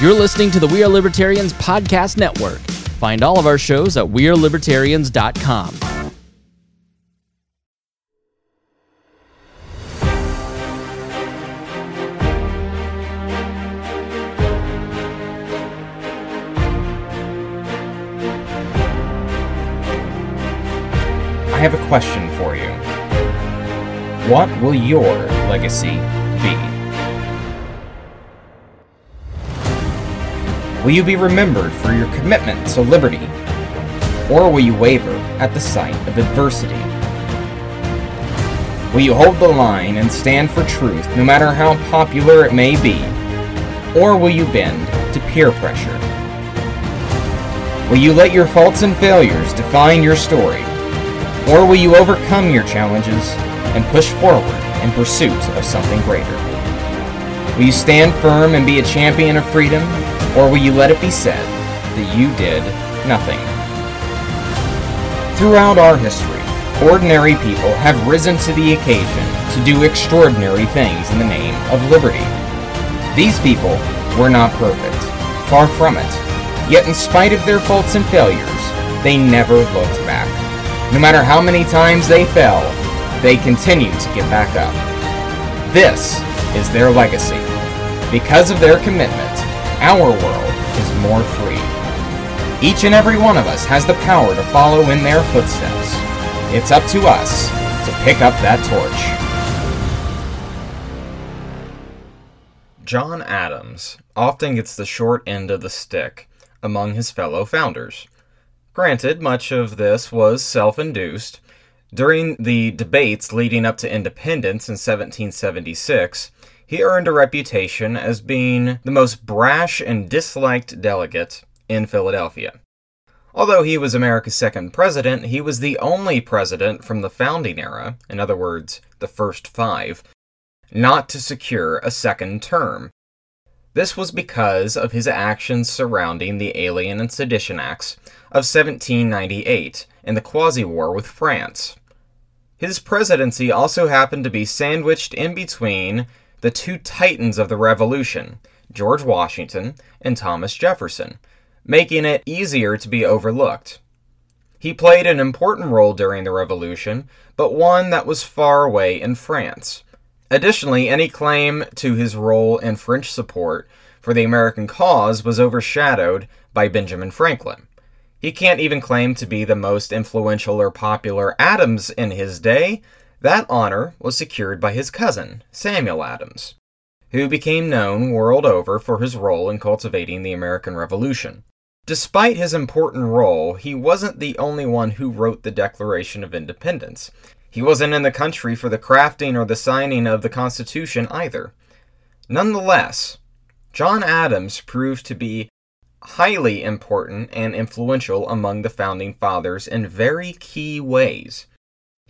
You're listening to the We Are Libertarians Podcast Network. Find all of our shows at WeareLibertarians.com. I have a question for you. What will your legacy be? Will you be remembered for your commitment to liberty? Or will you waver at the sight of adversity? Will you hold the line and stand for truth no matter how popular it may be? Or will you bend to peer pressure? Will you let your faults and failures define your story? Or will you overcome your challenges and push forward in pursuit of something greater? Will you stand firm and be a champion of freedom? Or will you let it be said that you did nothing? Throughout our history, ordinary people have risen to the occasion to do extraordinary things in the name of liberty. These people were not perfect, far from it. Yet, in spite of their faults and failures, they never looked back. No matter how many times they fell, they continued to get back up. This is their legacy. Because of their commitment, our world is more free. Each and every one of us has the power to follow in their footsteps. It's up to us to pick up that torch. John Adams often gets the short end of the stick among his fellow founders. Granted, much of this was self induced. During the debates leading up to independence in 1776, he earned a reputation as being the most brash and disliked delegate in Philadelphia. Although he was America's second president, he was the only president from the founding era, in other words, the first five, not to secure a second term. This was because of his actions surrounding the Alien and Sedition Acts of 1798 and the Quasi War with France. His presidency also happened to be sandwiched in between the two titans of the Revolution, George Washington and Thomas Jefferson, making it easier to be overlooked. He played an important role during the Revolution, but one that was far away in France. Additionally, any claim to his role in French support for the American cause was overshadowed by Benjamin Franklin. He can't even claim to be the most influential or popular Adams in his day. That honor was secured by his cousin, Samuel Adams, who became known world over for his role in cultivating the American Revolution. Despite his important role, he wasn't the only one who wrote the Declaration of Independence. He wasn't in the country for the crafting or the signing of the Constitution either. Nonetheless, John Adams proved to be highly important and influential among the founding fathers in very key ways.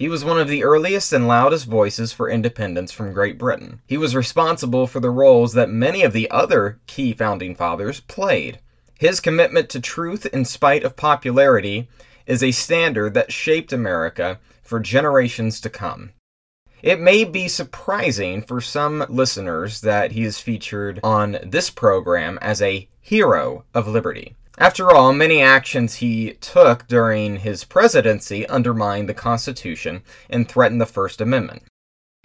He was one of the earliest and loudest voices for independence from Great Britain. He was responsible for the roles that many of the other key founding fathers played. His commitment to truth in spite of popularity is a standard that shaped America for generations to come. It may be surprising for some listeners that he is featured on this program as a hero of liberty. After all, many actions he took during his presidency undermined the Constitution and threatened the First Amendment.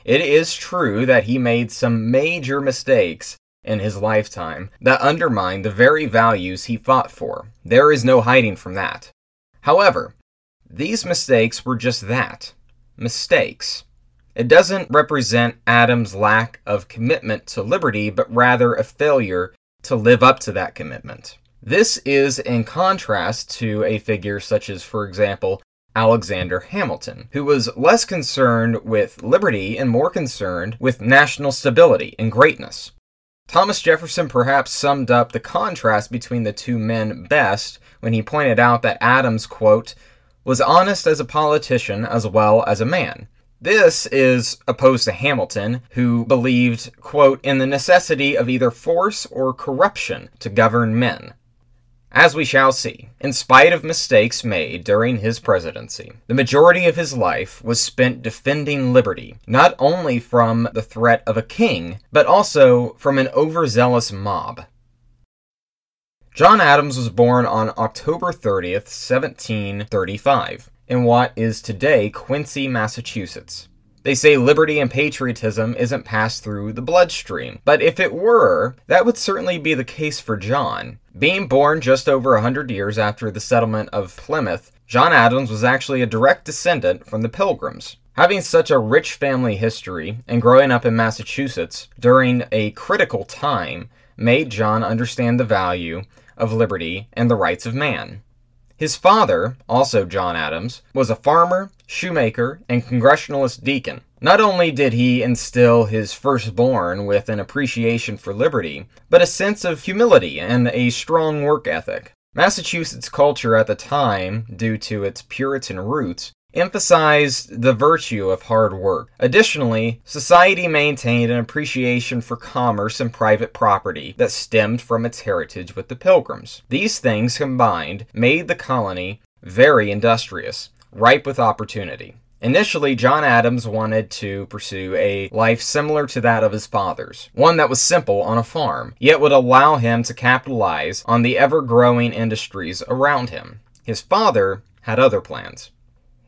It is true that he made some major mistakes in his lifetime that undermined the very values he fought for. There is no hiding from that. However, these mistakes were just that mistakes. It doesn't represent Adams' lack of commitment to liberty, but rather a failure to live up to that commitment. This is in contrast to a figure such as, for example, Alexander Hamilton, who was less concerned with liberty and more concerned with national stability and greatness. Thomas Jefferson perhaps summed up the contrast between the two men best when he pointed out that Adams, quote, was honest as a politician as well as a man. This is opposed to Hamilton, who believed, quote, in the necessity of either force or corruption to govern men. As we shall see, in spite of mistakes made during his presidency, the majority of his life was spent defending liberty, not only from the threat of a king, but also from an overzealous mob. John Adams was born on October 30th, 1735, in what is today Quincy, Massachusetts. They say liberty and patriotism isn't passed through the bloodstream, but if it were, that would certainly be the case for John. Being born just over a hundred years after the settlement of Plymouth, John Adams was actually a direct descendant from the Pilgrims. Having such a rich family history and growing up in Massachusetts during a critical time made John understand the value of liberty and the rights of man. His father, also John Adams, was a farmer, shoemaker, and congregationalist deacon. Not only did he instill his firstborn with an appreciation for liberty, but a sense of humility and a strong work ethic. Massachusetts culture at the time, due to its Puritan roots, emphasized the virtue of hard work. Additionally, society maintained an appreciation for commerce and private property that stemmed from its heritage with the Pilgrims. These things combined made the colony very industrious, ripe with opportunity. Initially, John Adams wanted to pursue a life similar to that of his father's, one that was simple on a farm, yet would allow him to capitalize on the ever growing industries around him. His father had other plans.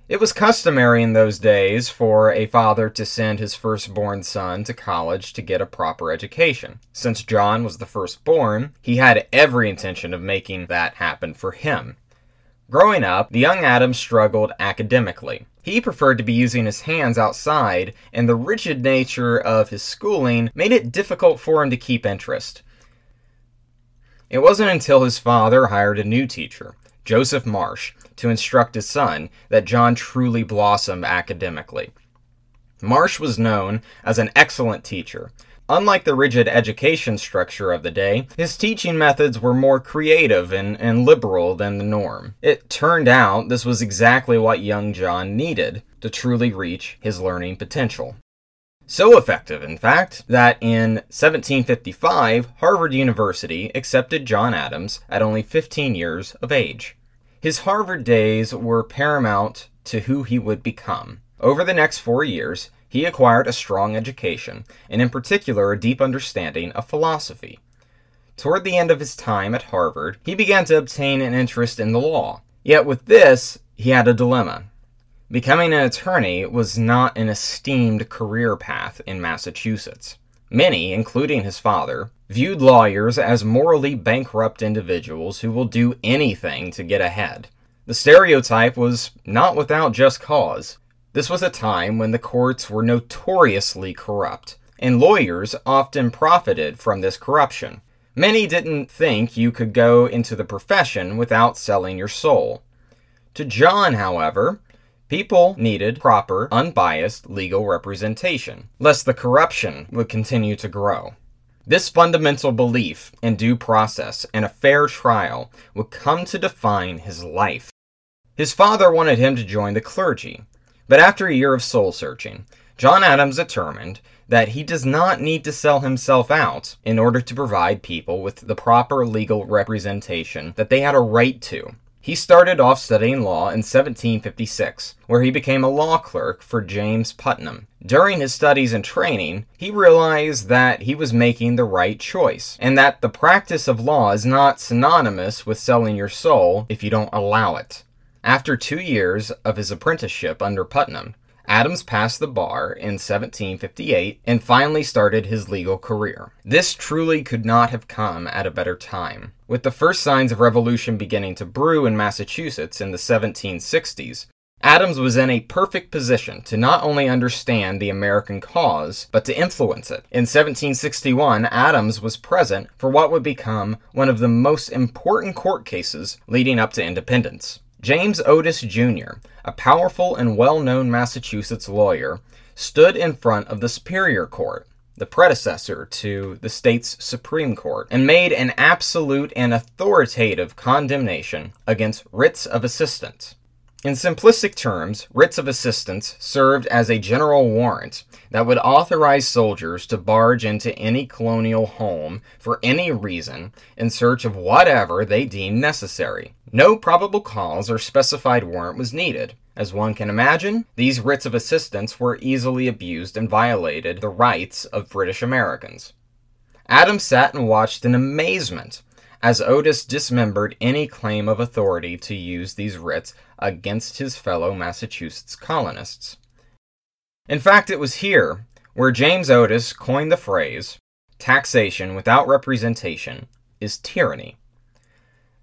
It was customary in those days for a father to send his firstborn son to college to get a proper education. Since John was the firstborn, he had every intention of making that happen for him. Growing up, the young Adams struggled academically. He preferred to be using his hands outside, and the rigid nature of his schooling made it difficult for him to keep interest. It wasn't until his father hired a new teacher, Joseph Marsh, to instruct his son that John truly blossomed academically. Marsh was known as an excellent teacher. Unlike the rigid education structure of the day, his teaching methods were more creative and, and liberal than the norm. It turned out this was exactly what young John needed to truly reach his learning potential. So effective, in fact, that in 1755, Harvard University accepted John Adams at only 15 years of age. His Harvard days were paramount to who he would become. Over the next four years, he acquired a strong education, and in particular a deep understanding of philosophy. Toward the end of his time at Harvard, he began to obtain an interest in the law. Yet with this, he had a dilemma. Becoming an attorney was not an esteemed career path in Massachusetts. Many, including his father, viewed lawyers as morally bankrupt individuals who will do anything to get ahead. The stereotype was not without just cause. This was a time when the courts were notoriously corrupt, and lawyers often profited from this corruption. Many didn't think you could go into the profession without selling your soul. To John, however, People needed proper, unbiased legal representation, lest the corruption would continue to grow. This fundamental belief in due process and a fair trial would come to define his life. His father wanted him to join the clergy, but after a year of soul searching, John Adams determined that he does not need to sell himself out in order to provide people with the proper legal representation that they had a right to. He started off studying law in 1756, where he became a law clerk for James Putnam. During his studies and training, he realized that he was making the right choice, and that the practice of law is not synonymous with selling your soul if you don't allow it. After two years of his apprenticeship under Putnam, Adams passed the bar in 1758 and finally started his legal career. This truly could not have come at a better time. With the first signs of revolution beginning to brew in Massachusetts in the 1760s, Adams was in a perfect position to not only understand the American cause, but to influence it. In 1761, Adams was present for what would become one of the most important court cases leading up to independence. James Otis Jr., a powerful and well known Massachusetts lawyer, stood in front of the Superior Court, the predecessor to the state's Supreme Court, and made an absolute and authoritative condemnation against writs of assistance. In simplistic terms, writs of assistance served as a general warrant that would authorize soldiers to barge into any colonial home for any reason in search of whatever they deemed necessary. No probable cause or specified warrant was needed. As one can imagine, these writs of assistance were easily abused and violated the rights of British Americans. Adams sat and watched in amazement as Otis dismembered any claim of authority to use these writs against his fellow Massachusetts colonists. In fact, it was here where James Otis coined the phrase taxation without representation is tyranny.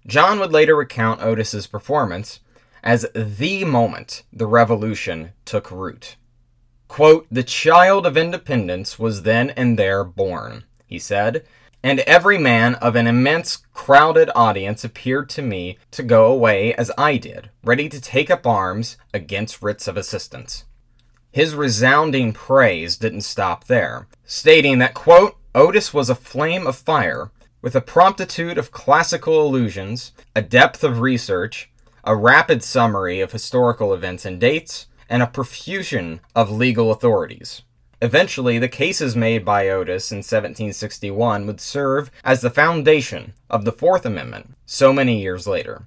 John would later recount Otis's performance as the moment the revolution took root. Quote, the child of independence was then and there born, he said, and every man of an immense crowded audience appeared to me to go away as I did, ready to take up arms against writs of assistance. His resounding praise didn't stop there, stating that, quote, Otis was a flame of fire, with a promptitude of classical allusions, a depth of research, a rapid summary of historical events and dates, and a profusion of legal authorities. Eventually, the cases made by Otis in 1761 would serve as the foundation of the Fourth Amendment so many years later.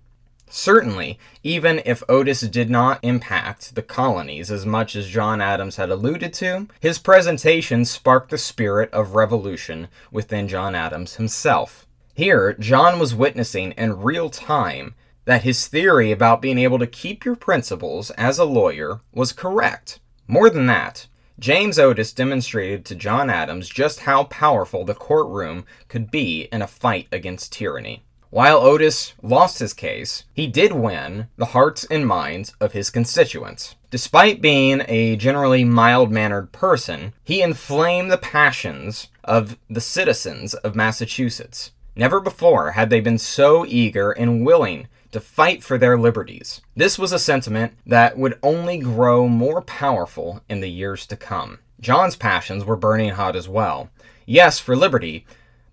Certainly, even if Otis did not impact the colonies as much as John Adams had alluded to, his presentation sparked the spirit of revolution within John Adams himself. Here, John was witnessing in real time that his theory about being able to keep your principles as a lawyer was correct. More than that, James Otis demonstrated to John Adams just how powerful the courtroom could be in a fight against tyranny. While Otis lost his case, he did win the hearts and minds of his constituents. Despite being a generally mild mannered person, he inflamed the passions of the citizens of Massachusetts. Never before had they been so eager and willing to fight for their liberties. This was a sentiment that would only grow more powerful in the years to come. John's passions were burning hot as well. Yes, for liberty,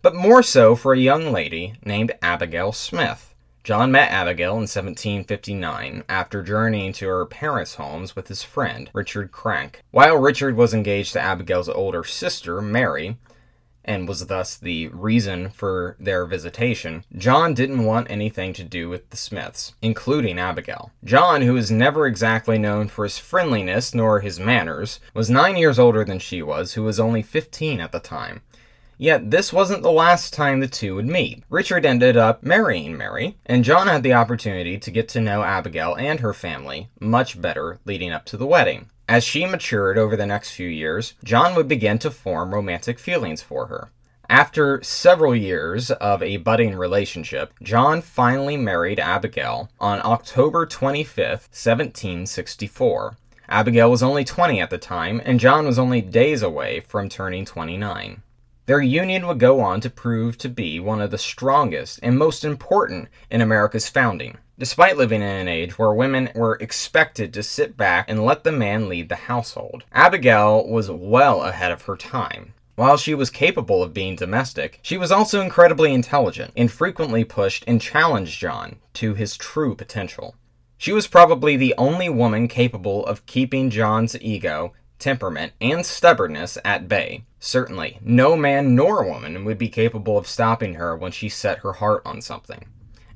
but more so for a young lady named Abigail Smith. John met Abigail in 1759 after journeying to her parents' homes with his friend, Richard Cranch. While Richard was engaged to Abigail's older sister, Mary, and was thus the reason for their visitation, John didn't want anything to do with the Smiths, including Abigail. John, who is never exactly known for his friendliness nor his manners, was nine years older than she was, who was only 15 at the time. Yet this wasn't the last time the two would meet. Richard ended up marrying Mary, and John had the opportunity to get to know Abigail and her family much better leading up to the wedding. As she matured over the next few years, John would begin to form romantic feelings for her. After several years of a budding relationship, John finally married Abigail on October 25, 1764. Abigail was only 20 at the time, and John was only days away from turning 29. Their union would go on to prove to be one of the strongest and most important in America's founding. Despite living in an age where women were expected to sit back and let the man lead the household, Abigail was well ahead of her time. While she was capable of being domestic, she was also incredibly intelligent and frequently pushed and challenged John to his true potential. She was probably the only woman capable of keeping John's ego, temperament, and stubbornness at bay. Certainly, no man nor woman would be capable of stopping her when she set her heart on something.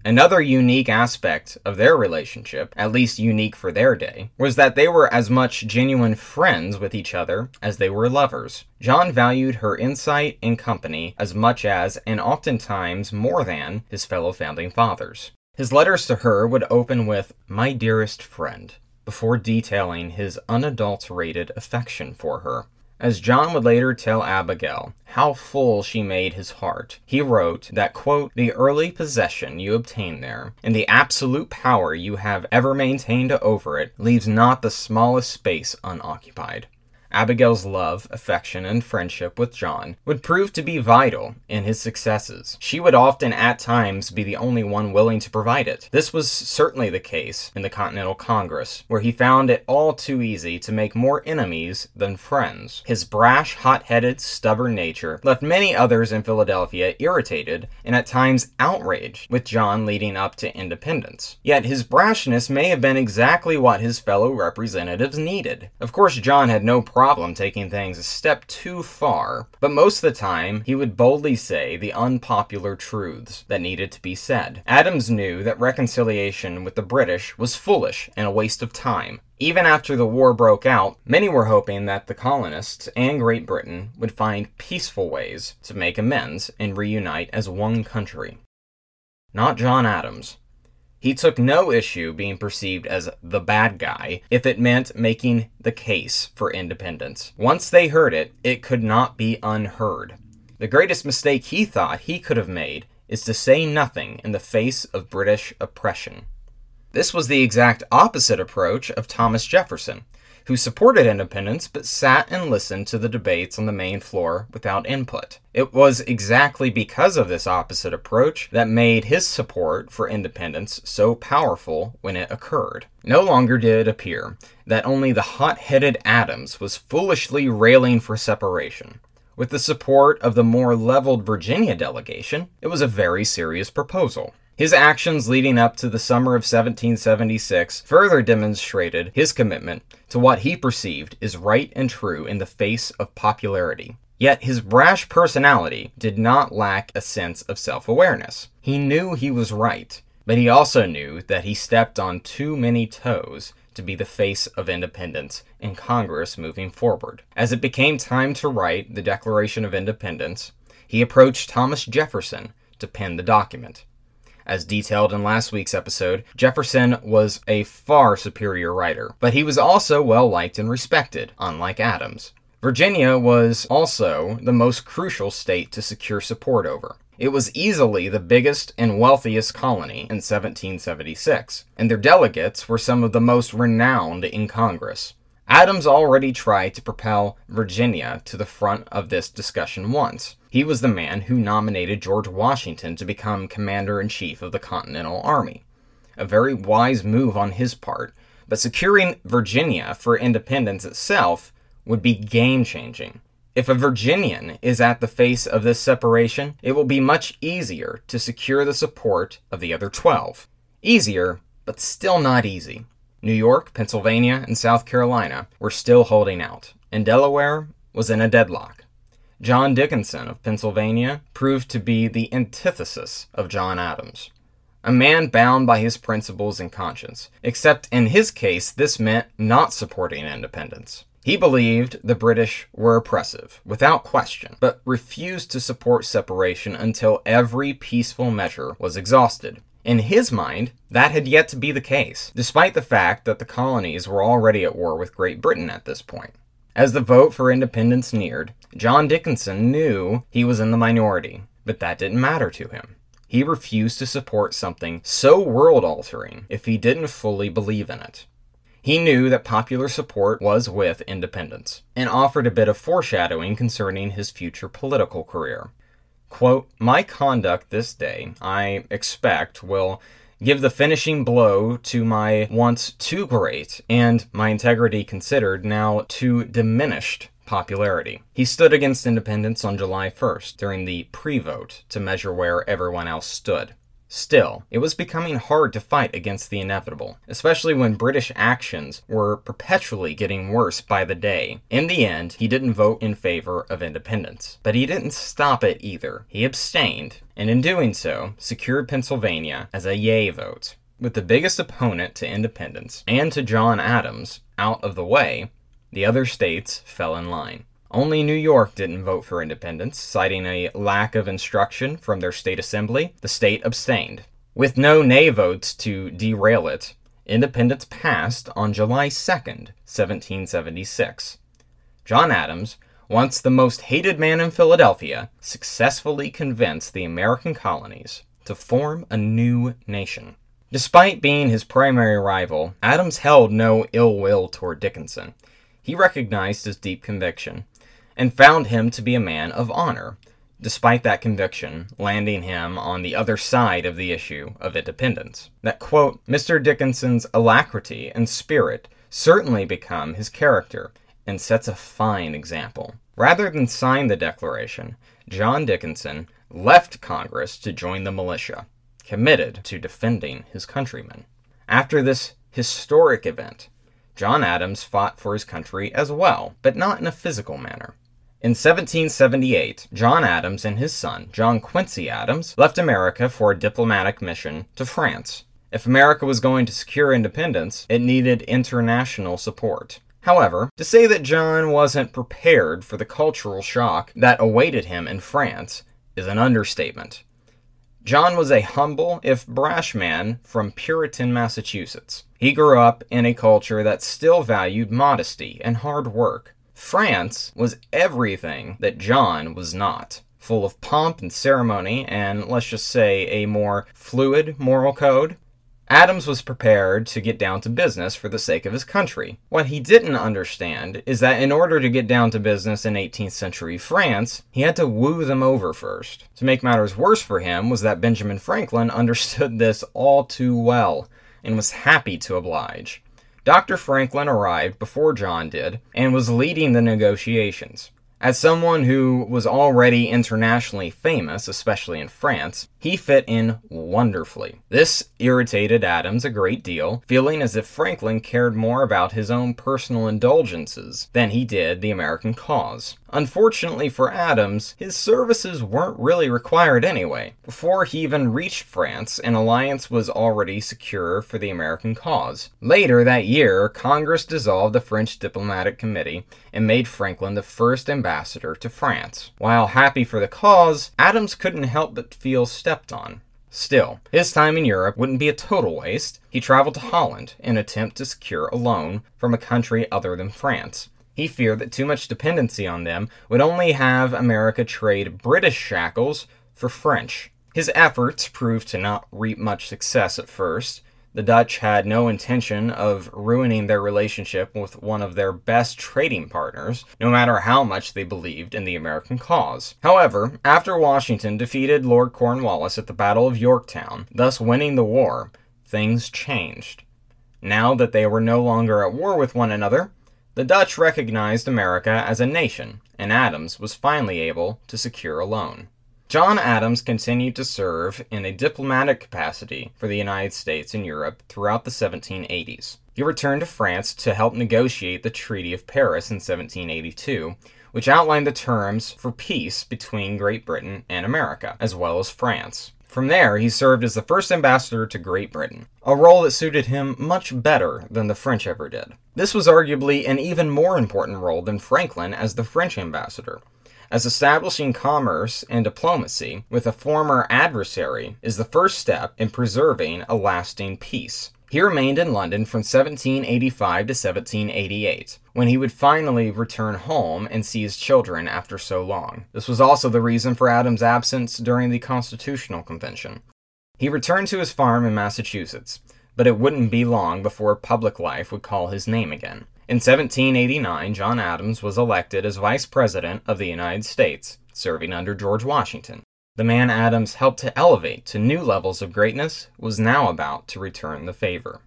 Another unique aspect of their relationship, at least unique for their day, was that they were as much genuine friends with each other as they were lovers. John valued her insight and company as much as, and oftentimes more than, his fellow founding fathers. His letters to her would open with, My dearest friend, before detailing his unadulterated affection for her. As John would later tell Abigail how full she made his heart, he wrote that, quote, the early possession you obtain there, and the absolute power you have ever maintained over it, leaves not the smallest space unoccupied. Abigail's love, affection, and friendship with John would prove to be vital in his successes. She would often at times be the only one willing to provide it. This was certainly the case in the Continental Congress, where he found it all too easy to make more enemies than friends. His brash, hot headed, stubborn nature left many others in Philadelphia irritated and at times outraged with John leading up to independence. Yet his brashness may have been exactly what his fellow representatives needed. Of course, John had no problem taking things a step too far, but most of the time he would boldly say the unpopular truths that needed to be said. Adams knew that reconciliation with the British was foolish and a waste of time. Even after the war broke out, many were hoping that the colonists and Great Britain would find peaceful ways to make amends and reunite as one country. not John Adams. He took no issue being perceived as the bad guy if it meant making the case for independence. Once they heard it, it could not be unheard. The greatest mistake he thought he could have made is to say nothing in the face of British oppression. This was the exact opposite approach of Thomas Jefferson, who supported independence but sat and listened to the debates on the main floor without input. It was exactly because of this opposite approach that made his support for independence so powerful when it occurred. No longer did it appear that only the hot headed Adams was foolishly railing for separation. With the support of the more leveled Virginia delegation, it was a very serious proposal. His actions leading up to the summer of 1776 further demonstrated his commitment to what he perceived is right and true in the face of popularity. Yet his brash personality did not lack a sense of self awareness. He knew he was right, but he also knew that he stepped on too many toes to be the face of independence in Congress moving forward. As it became time to write the Declaration of Independence, he approached Thomas Jefferson to pen the document. As detailed in last week's episode, Jefferson was a far superior writer, but he was also well liked and respected, unlike Adams. Virginia was also the most crucial state to secure support over. It was easily the biggest and wealthiest colony in 1776, and their delegates were some of the most renowned in Congress. Adams already tried to propel Virginia to the front of this discussion once. He was the man who nominated George Washington to become Commander in Chief of the Continental Army. A very wise move on his part, but securing Virginia for independence itself would be game changing. If a Virginian is at the face of this separation, it will be much easier to secure the support of the other 12. Easier, but still not easy. New York, Pennsylvania, and South Carolina were still holding out, and Delaware was in a deadlock. John Dickinson of Pennsylvania proved to be the antithesis of John Adams. A man bound by his principles and conscience, except in his case, this meant not supporting independence. He believed the British were oppressive, without question, but refused to support separation until every peaceful measure was exhausted. In his mind, that had yet to be the case, despite the fact that the colonies were already at war with Great Britain at this point. As the vote for independence neared, John Dickinson knew he was in the minority, but that didn't matter to him. He refused to support something so world altering if he didn't fully believe in it. He knew that popular support was with independence, and offered a bit of foreshadowing concerning his future political career. Quote, My conduct this day, I expect, will give the finishing blow to my once too great, and my integrity considered, now too diminished popularity. He stood against independence on July 1st during the pre vote to measure where everyone else stood. Still, it was becoming hard to fight against the inevitable, especially when British actions were perpetually getting worse by the day. In the end, he didn't vote in favor of independence. But he didn't stop it either. He abstained, and in doing so, secured Pennsylvania as a yay vote. With the biggest opponent to independence, and to John Adams, out of the way, the other states fell in line. Only New York didn't vote for independence, citing a lack of instruction from their state assembly. The state abstained. With no nay votes to derail it, independence passed on July 2nd, 1776. John Adams, once the most hated man in Philadelphia, successfully convinced the American colonies to form a new nation. Despite being his primary rival, Adams held no ill will toward Dickinson. He recognized his deep conviction and found him to be a man of honor, despite that conviction landing him on the other side of the issue of independence. That quote, Mr. Dickinson's alacrity and spirit certainly become his character and sets a fine example. Rather than sign the declaration, John Dickinson left Congress to join the militia, committed to defending his countrymen. After this historic event, John Adams fought for his country as well, but not in a physical manner. In 1778, John Adams and his son, John Quincy Adams, left America for a diplomatic mission to France. If America was going to secure independence, it needed international support. However, to say that John wasn't prepared for the cultural shock that awaited him in France is an understatement. John was a humble, if brash man from Puritan, Massachusetts. He grew up in a culture that still valued modesty and hard work. France was everything that John was not full of pomp and ceremony, and let's just say a more fluid moral code. Adams was prepared to get down to business for the sake of his country. What he didn't understand is that in order to get down to business in 18th century France, he had to woo them over first. To make matters worse for him was that Benjamin Franklin understood this all too well and was happy to oblige. Dr. Franklin arrived before John did and was leading the negotiations. As someone who was already internationally famous, especially in France, he fit in wonderfully. This irritated Adams a great deal, feeling as if Franklin cared more about his own personal indulgences than he did the American cause. Unfortunately for Adams, his services weren't really required anyway. Before he even reached France, an alliance was already secure for the American cause. Later that year, Congress dissolved the French Diplomatic Committee and made Franklin the first ambassador to France. While happy for the cause, Adams couldn't help but feel stepped on. Still, his time in Europe wouldn't be a total waste. He traveled to Holland in an attempt to secure a loan from a country other than France. He feared that too much dependency on them would only have America trade British shackles for French. His efforts proved to not reap much success at first. The Dutch had no intention of ruining their relationship with one of their best trading partners, no matter how much they believed in the American cause. However, after Washington defeated Lord Cornwallis at the Battle of Yorktown, thus winning the war, things changed. Now that they were no longer at war with one another, the Dutch recognized America as a nation, and Adams was finally able to secure a loan. John Adams continued to serve in a diplomatic capacity for the United States and Europe throughout the 1780s. He returned to France to help negotiate the Treaty of Paris in 1782, which outlined the terms for peace between Great Britain and America, as well as France. From there, he served as the first ambassador to Great Britain, a role that suited him much better than the French ever did. This was arguably an even more important role than Franklin as the French ambassador, as establishing commerce and diplomacy with a former adversary is the first step in preserving a lasting peace. He remained in London from 1785 to 1788, when he would finally return home and see his children after so long. This was also the reason for Adams' absence during the Constitutional Convention. He returned to his farm in Massachusetts, but it wouldn't be long before public life would call his name again. In 1789, John Adams was elected as Vice President of the United States, serving under George Washington. The man Adams helped to elevate to new levels of greatness was now about to return the favor.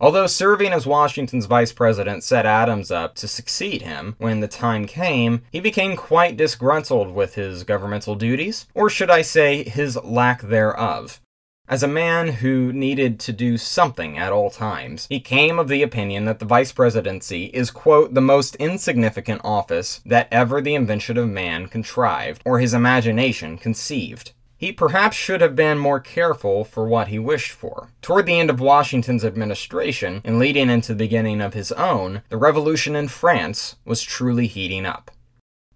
Although serving as Washington's vice president set Adams up to succeed him when the time came, he became quite disgruntled with his governmental duties, or should I say, his lack thereof. As a man who needed to do something at all times, he came of the opinion that the vice presidency is, quote, the most insignificant office that ever the invention of man contrived, or his imagination conceived. He perhaps should have been more careful for what he wished for. Toward the end of Washington's administration, and leading into the beginning of his own, the revolution in France was truly heating up.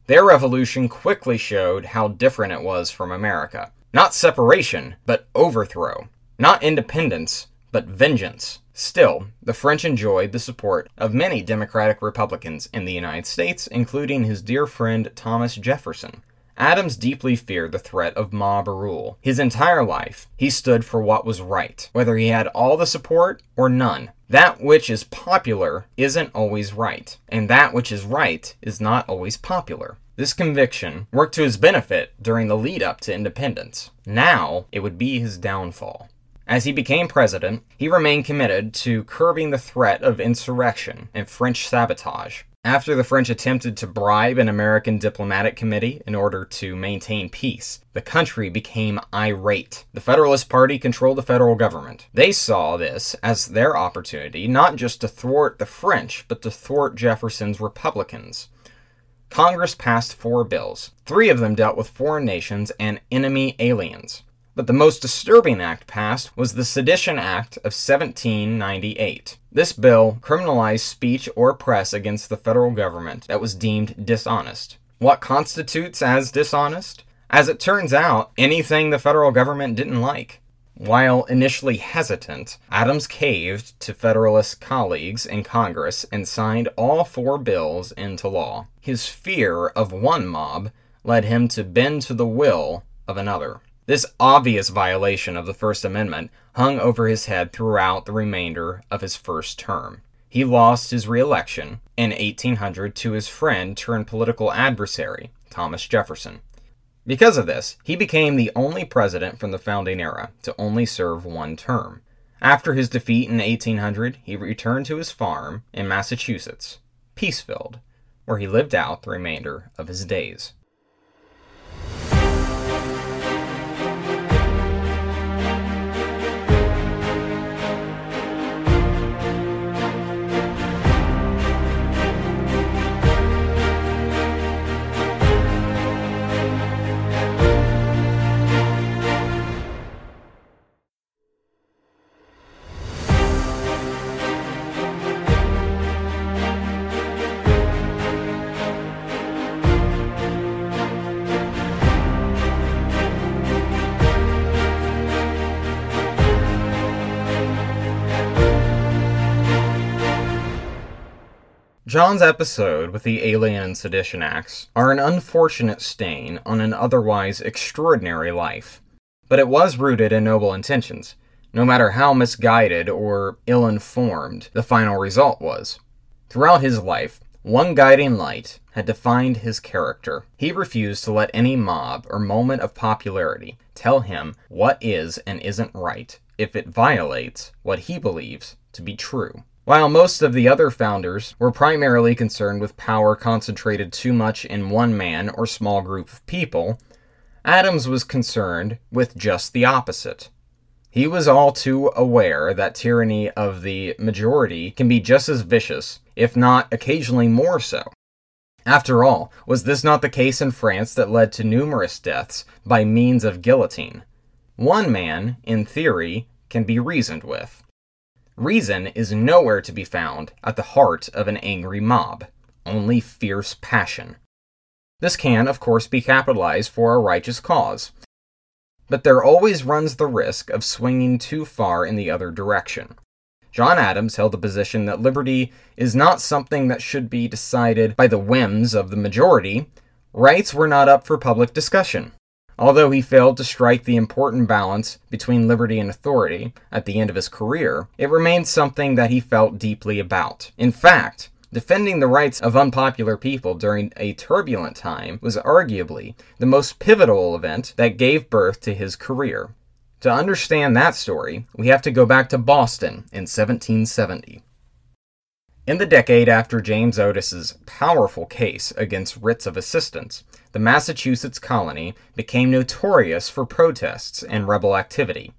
Their revolution quickly showed how different it was from America. Not separation, but overthrow. Not independence, but vengeance. Still, the French enjoyed the support of many Democratic Republicans in the United States, including his dear friend Thomas Jefferson. Adams deeply feared the threat of mob rule. His entire life, he stood for what was right, whether he had all the support or none. That which is popular isn't always right, and that which is right is not always popular. This conviction worked to his benefit during the lead up to independence. Now, it would be his downfall. As he became president, he remained committed to curbing the threat of insurrection and French sabotage. After the French attempted to bribe an American diplomatic committee in order to maintain peace, the country became irate. The Federalist Party controlled the federal government. They saw this as their opportunity not just to thwart the French, but to thwart Jefferson's Republicans. Congress passed four bills. Three of them dealt with foreign nations and enemy aliens. But the most disturbing act passed was the Sedition Act of 1798. This bill criminalized speech or press against the federal government that was deemed dishonest. What constitutes as dishonest? As it turns out, anything the federal government didn't like. While initially hesitant, Adams caved to Federalist colleagues in Congress and signed all four bills into law. His fear of one mob led him to bend to the will of another. This obvious violation of the First Amendment hung over his head throughout the remainder of his first term. He lost his reelection in 1800 to his friend turned political adversary, Thomas Jefferson. Because of this, he became the only president from the founding era to only serve one term. After his defeat in 1800, he returned to his farm in Massachusetts, Peacefield, where he lived out the remainder of his days. John's episode with the Alien and Sedition Acts are an unfortunate stain on an otherwise extraordinary life. But it was rooted in noble intentions, no matter how misguided or ill informed the final result was. Throughout his life, one guiding light had defined his character. He refused to let any mob or moment of popularity tell him what is and isn't right if it violates what he believes to be true. While most of the other founders were primarily concerned with power concentrated too much in one man or small group of people, Adams was concerned with just the opposite. He was all too aware that tyranny of the majority can be just as vicious, if not occasionally more so. After all, was this not the case in France that led to numerous deaths by means of guillotine? One man, in theory, can be reasoned with. Reason is nowhere to be found at the heart of an angry mob, only fierce passion. This can, of course, be capitalized for a righteous cause, but there always runs the risk of swinging too far in the other direction. John Adams held the position that liberty is not something that should be decided by the whims of the majority. Rights were not up for public discussion. Although he failed to strike the important balance between liberty and authority at the end of his career, it remained something that he felt deeply about. In fact, defending the rights of unpopular people during a turbulent time was arguably the most pivotal event that gave birth to his career. To understand that story, we have to go back to Boston in 1770. In the decade after James Otis's powerful case against writs of assistance, the Massachusetts colony became notorious for protests and rebel activity.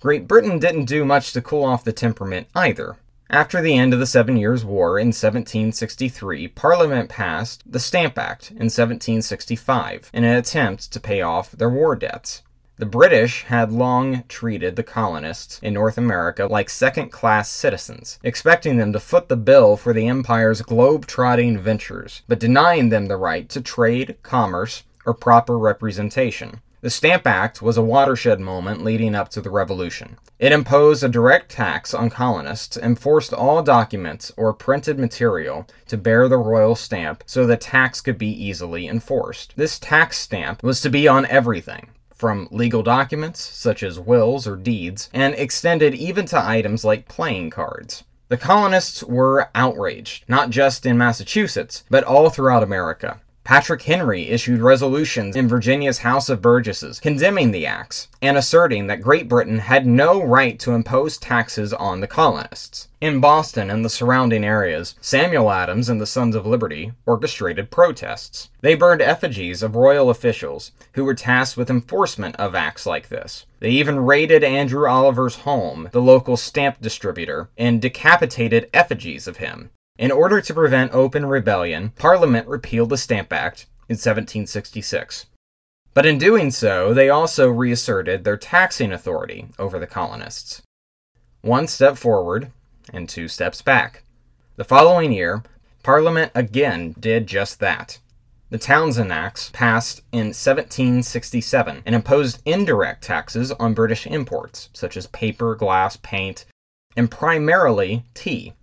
Great Britain didn't do much to cool off the temperament either. After the end of the Seven Years' War in 1763, Parliament passed the Stamp Act in 1765 in an attempt to pay off their war debts. The British had long treated the colonists in North America like second class citizens, expecting them to foot the bill for the empire's globe trotting ventures, but denying them the right to trade, commerce, or proper representation. The Stamp Act was a watershed moment leading up to the Revolution. It imposed a direct tax on colonists and forced all documents or printed material to bear the royal stamp so the tax could be easily enforced. This tax stamp was to be on everything from legal documents, such as wills or deeds, and extended even to items like playing cards. The colonists were outraged, not just in Massachusetts, but all throughout America. Patrick Henry issued resolutions in Virginia's House of Burgesses condemning the acts and asserting that Great Britain had no right to impose taxes on the colonists. In Boston and the surrounding areas, Samuel Adams and the Sons of Liberty orchestrated protests. They burned effigies of royal officials who were tasked with enforcement of acts like this. They even raided Andrew Oliver's home, the local stamp distributor, and decapitated effigies of him. In order to prevent open rebellion, Parliament repealed the Stamp Act in 1766. But in doing so, they also reasserted their taxing authority over the colonists. One step forward and two steps back. The following year, Parliament again did just that. The Townshend Acts passed in 1767 and imposed indirect taxes on British imports, such as paper, glass, paint, and primarily tea.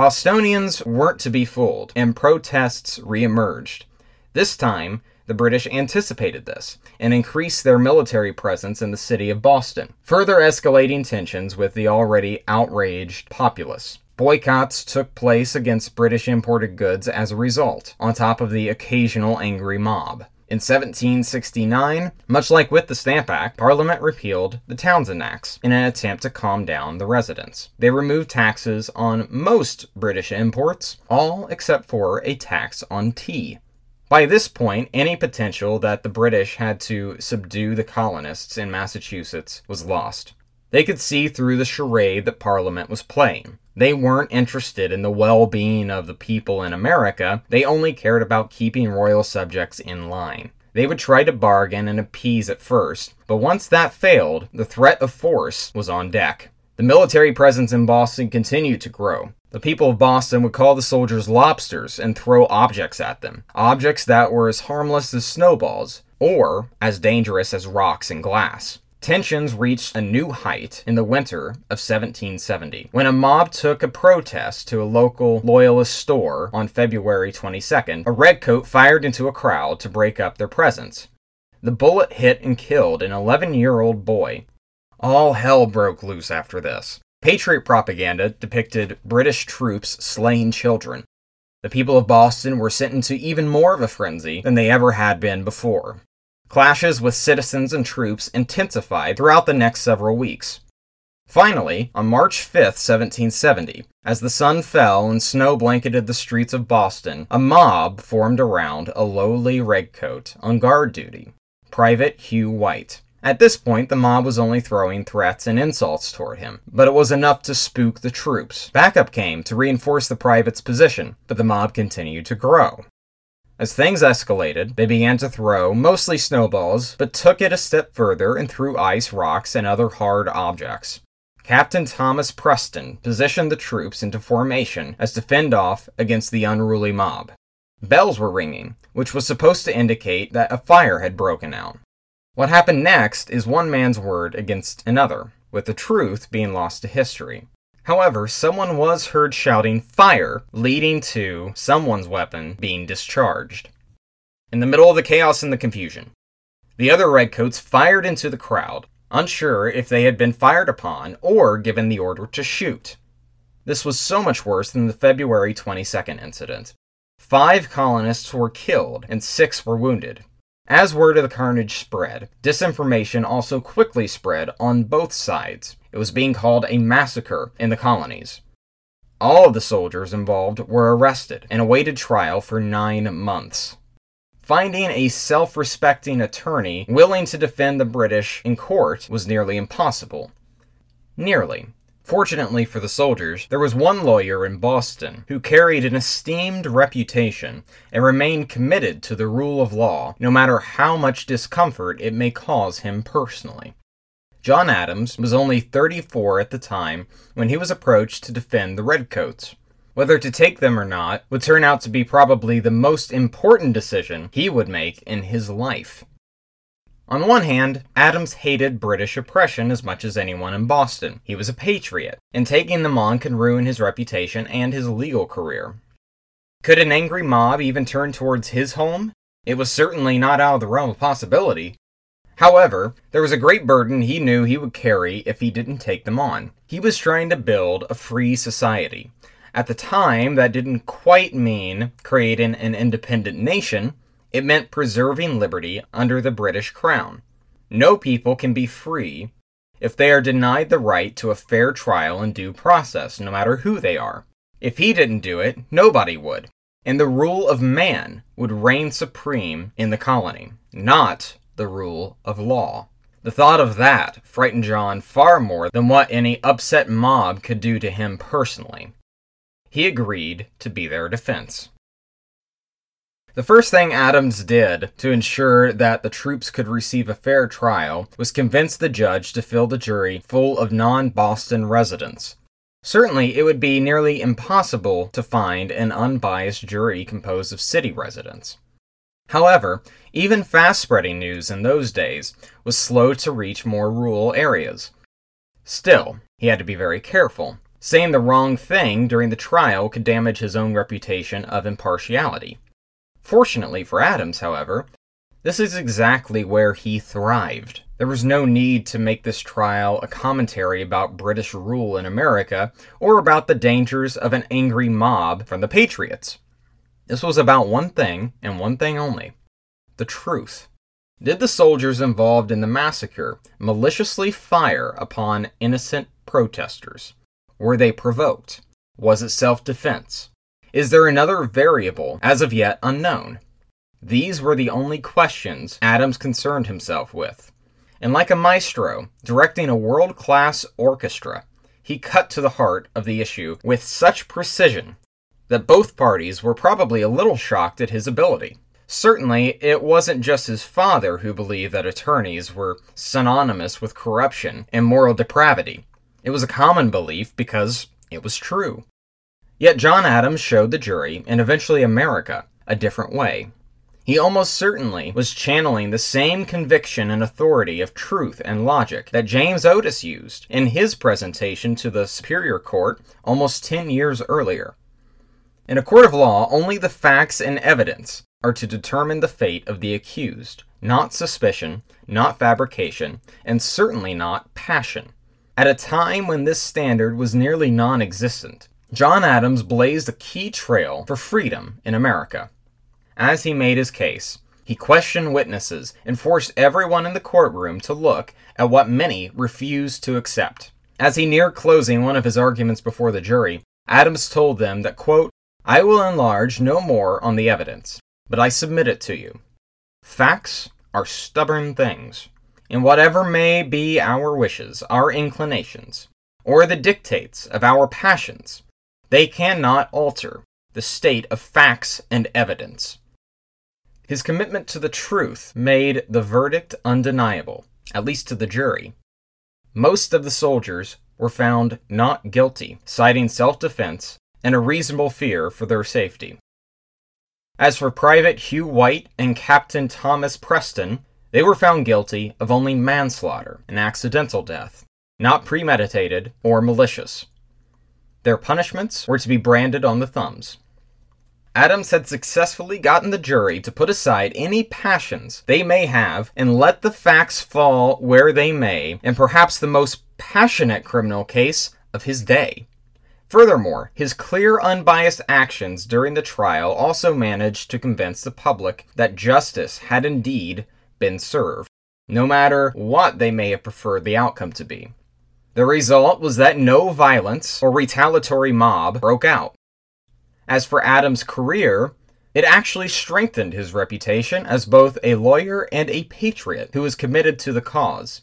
Bostonians weren't to be fooled, and protests re-emerged. This time, the British anticipated this and increased their military presence in the city of Boston, further escalating tensions with the already outraged populace. Boycotts took place against British imported goods as a result, on top of the occasional angry mob. In 1769, much like with the Stamp Act, Parliament repealed the Townshend Acts in an attempt to calm down the residents. They removed taxes on most British imports, all except for a tax on tea. By this point, any potential that the British had to subdue the colonists in Massachusetts was lost. They could see through the charade that Parliament was playing. They weren't interested in the well being of the people in America, they only cared about keeping royal subjects in line. They would try to bargain and appease at first, but once that failed, the threat of force was on deck. The military presence in Boston continued to grow. The people of Boston would call the soldiers lobsters and throw objects at them. Objects that were as harmless as snowballs, or as dangerous as rocks and glass. Tensions reached a new height in the winter of 1770 when a mob took a protest to a local loyalist store on February 22nd. A redcoat fired into a crowd to break up their presence. The bullet hit and killed an 11 year old boy. All hell broke loose after this. Patriot propaganda depicted British troops slaying children. The people of Boston were sent into even more of a frenzy than they ever had been before. Clashes with citizens and troops intensified throughout the next several weeks. Finally, on March 5, 1770, as the sun fell and snow blanketed the streets of Boston, a mob formed around a lowly redcoat on guard duty, Private Hugh White. At this point, the mob was only throwing threats and insults toward him, but it was enough to spook the troops. Backup came to reinforce the private's position, but the mob continued to grow. As things escalated, they began to throw mostly snowballs, but took it a step further and threw ice, rocks, and other hard objects. Captain Thomas Preston positioned the troops into formation as to fend off against the unruly mob. Bells were ringing, which was supposed to indicate that a fire had broken out. What happened next is one man's word against another, with the truth being lost to history. However, someone was heard shouting fire, leading to someone's weapon being discharged. In the middle of the chaos and the confusion, the other redcoats fired into the crowd, unsure if they had been fired upon or given the order to shoot. This was so much worse than the February 22nd incident. Five colonists were killed and six were wounded. As word of the carnage spread, disinformation also quickly spread on both sides. It was being called a massacre in the colonies. All of the soldiers involved were arrested and awaited trial for nine months. Finding a self respecting attorney willing to defend the British in court was nearly impossible. Nearly. Fortunately for the soldiers, there was one lawyer in Boston who carried an esteemed reputation and remained committed to the rule of law, no matter how much discomfort it may cause him personally. John Adams was only 34 at the time when he was approached to defend the Redcoats. Whether to take them or not would turn out to be probably the most important decision he would make in his life. On one hand, Adams hated British oppression as much as anyone in Boston. He was a patriot, and taking them on could ruin his reputation and his legal career. Could an angry mob even turn towards his home? It was certainly not out of the realm of possibility. However, there was a great burden he knew he would carry if he didn't take them on. He was trying to build a free society. At the time, that didn't quite mean creating an independent nation, it meant preserving liberty under the British Crown. No people can be free if they are denied the right to a fair trial and due process, no matter who they are. If he didn't do it, nobody would. And the rule of man would reign supreme in the colony, not the rule of law. The thought of that frightened John far more than what any upset mob could do to him personally. He agreed to be their defense. The first thing Adams did to ensure that the troops could receive a fair trial was convince the judge to fill the jury full of non Boston residents. Certainly, it would be nearly impossible to find an unbiased jury composed of city residents. However, even fast spreading news in those days was slow to reach more rural areas. Still, he had to be very careful. Saying the wrong thing during the trial could damage his own reputation of impartiality. Fortunately for Adams, however, this is exactly where he thrived. There was no need to make this trial a commentary about British rule in America or about the dangers of an angry mob from the Patriots. This was about one thing and one thing only the truth. Did the soldiers involved in the massacre maliciously fire upon innocent protesters? Were they provoked? Was it self defense? Is there another variable as of yet unknown? These were the only questions Adams concerned himself with. And like a maestro directing a world class orchestra, he cut to the heart of the issue with such precision that both parties were probably a little shocked at his ability. Certainly, it wasn't just his father who believed that attorneys were synonymous with corruption and moral depravity. It was a common belief because it was true. Yet John Adams showed the jury, and eventually America, a different way. He almost certainly was channeling the same conviction and authority of truth and logic that James Otis used in his presentation to the Superior Court almost 10 years earlier. In a court of law, only the facts and evidence are to determine the fate of the accused, not suspicion, not fabrication, and certainly not passion. At a time when this standard was nearly non existent, John Adams blazed a key trail for freedom in America. As he made his case, he questioned witnesses and forced everyone in the courtroom to look at what many refused to accept. As he neared closing one of his arguments before the jury, Adams told them that, quote, I will enlarge no more on the evidence, but I submit it to you. Facts are stubborn things and whatever may be our wishes, our inclinations, or the dictates of our passions, they cannot alter the state of facts and evidence. His commitment to the truth made the verdict undeniable, at least to the jury. Most of the soldiers were found not guilty, citing self defense and a reasonable fear for their safety. As for Private Hugh White and Captain Thomas Preston, they were found guilty of only manslaughter, an accidental death, not premeditated or malicious. Their punishments were to be branded on the thumbs. Adams had successfully gotten the jury to put aside any passions they may have and let the facts fall where they may in perhaps the most passionate criminal case of his day. Furthermore, his clear, unbiased actions during the trial also managed to convince the public that justice had indeed been served, no matter what they may have preferred the outcome to be. The result was that no violence or retaliatory mob broke out. As for Adams' career, it actually strengthened his reputation as both a lawyer and a patriot who was committed to the cause.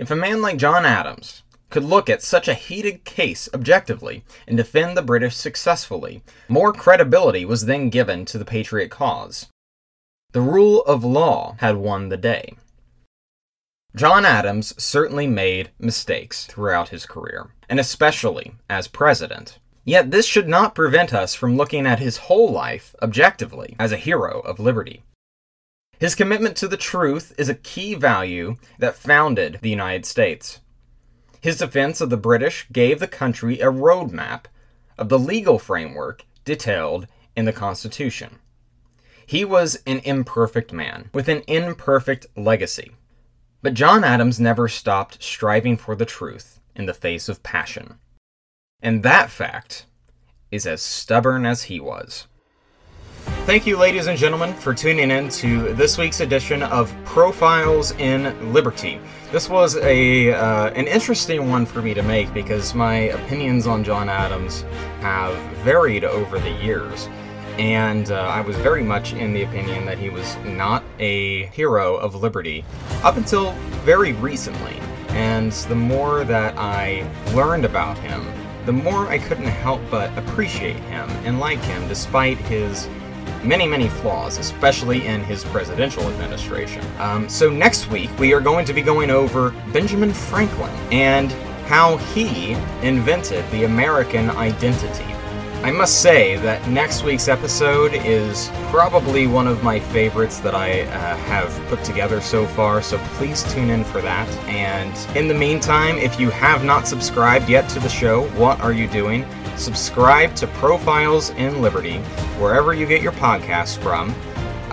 If a man like John Adams could look at such a heated case objectively and defend the British successfully, more credibility was then given to the patriot cause. The rule of law had won the day. John Adams certainly made mistakes throughout his career, and especially as president. Yet this should not prevent us from looking at his whole life objectively as a hero of liberty. His commitment to the truth is a key value that founded the United States. His defense of the British gave the country a roadmap of the legal framework detailed in the Constitution. He was an imperfect man with an imperfect legacy. But John Adams never stopped striving for the truth in the face of passion. And that fact is as stubborn as he was. Thank you, ladies and gentlemen, for tuning in to this week's edition of Profiles in Liberty. This was a uh, an interesting one for me to make because my opinions on John Adams have varied over the years and uh, I was very much in the opinion that he was not a hero of liberty up until very recently. And the more that I learned about him, the more I couldn't help but appreciate him and like him despite his many, many flaws, especially in his presidential administration. Um, so, next week, we are going to be going over Benjamin Franklin and how he invented the American identity I must say that next week's episode is probably one of my favorites that I uh, have put together so far, so please tune in for that. And in the meantime, if you have not subscribed yet to the show, what are you doing? Subscribe to Profiles in Liberty, wherever you get your podcasts from.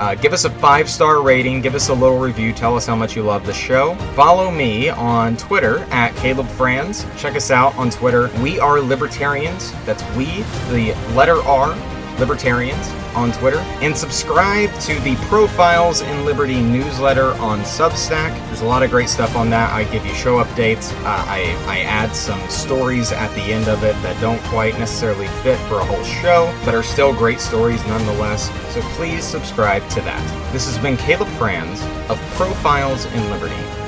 Uh, give us a five star rating, give us a little review, tell us how much you love the show. Follow me on Twitter at Caleb Franz. Check us out on Twitter. We are Libertarians. That's we, the letter R, Libertarians on Twitter. And subscribe to the Profiles in Liberty newsletter on Substack. There's a lot of great stuff on that. I give you show updates. Uh, I, I add some stories at the end of it that don't quite necessarily fit for a whole show, but are still great stories nonetheless. So please subscribe to that. This has been Caleb Franz of Profiles in Liberty.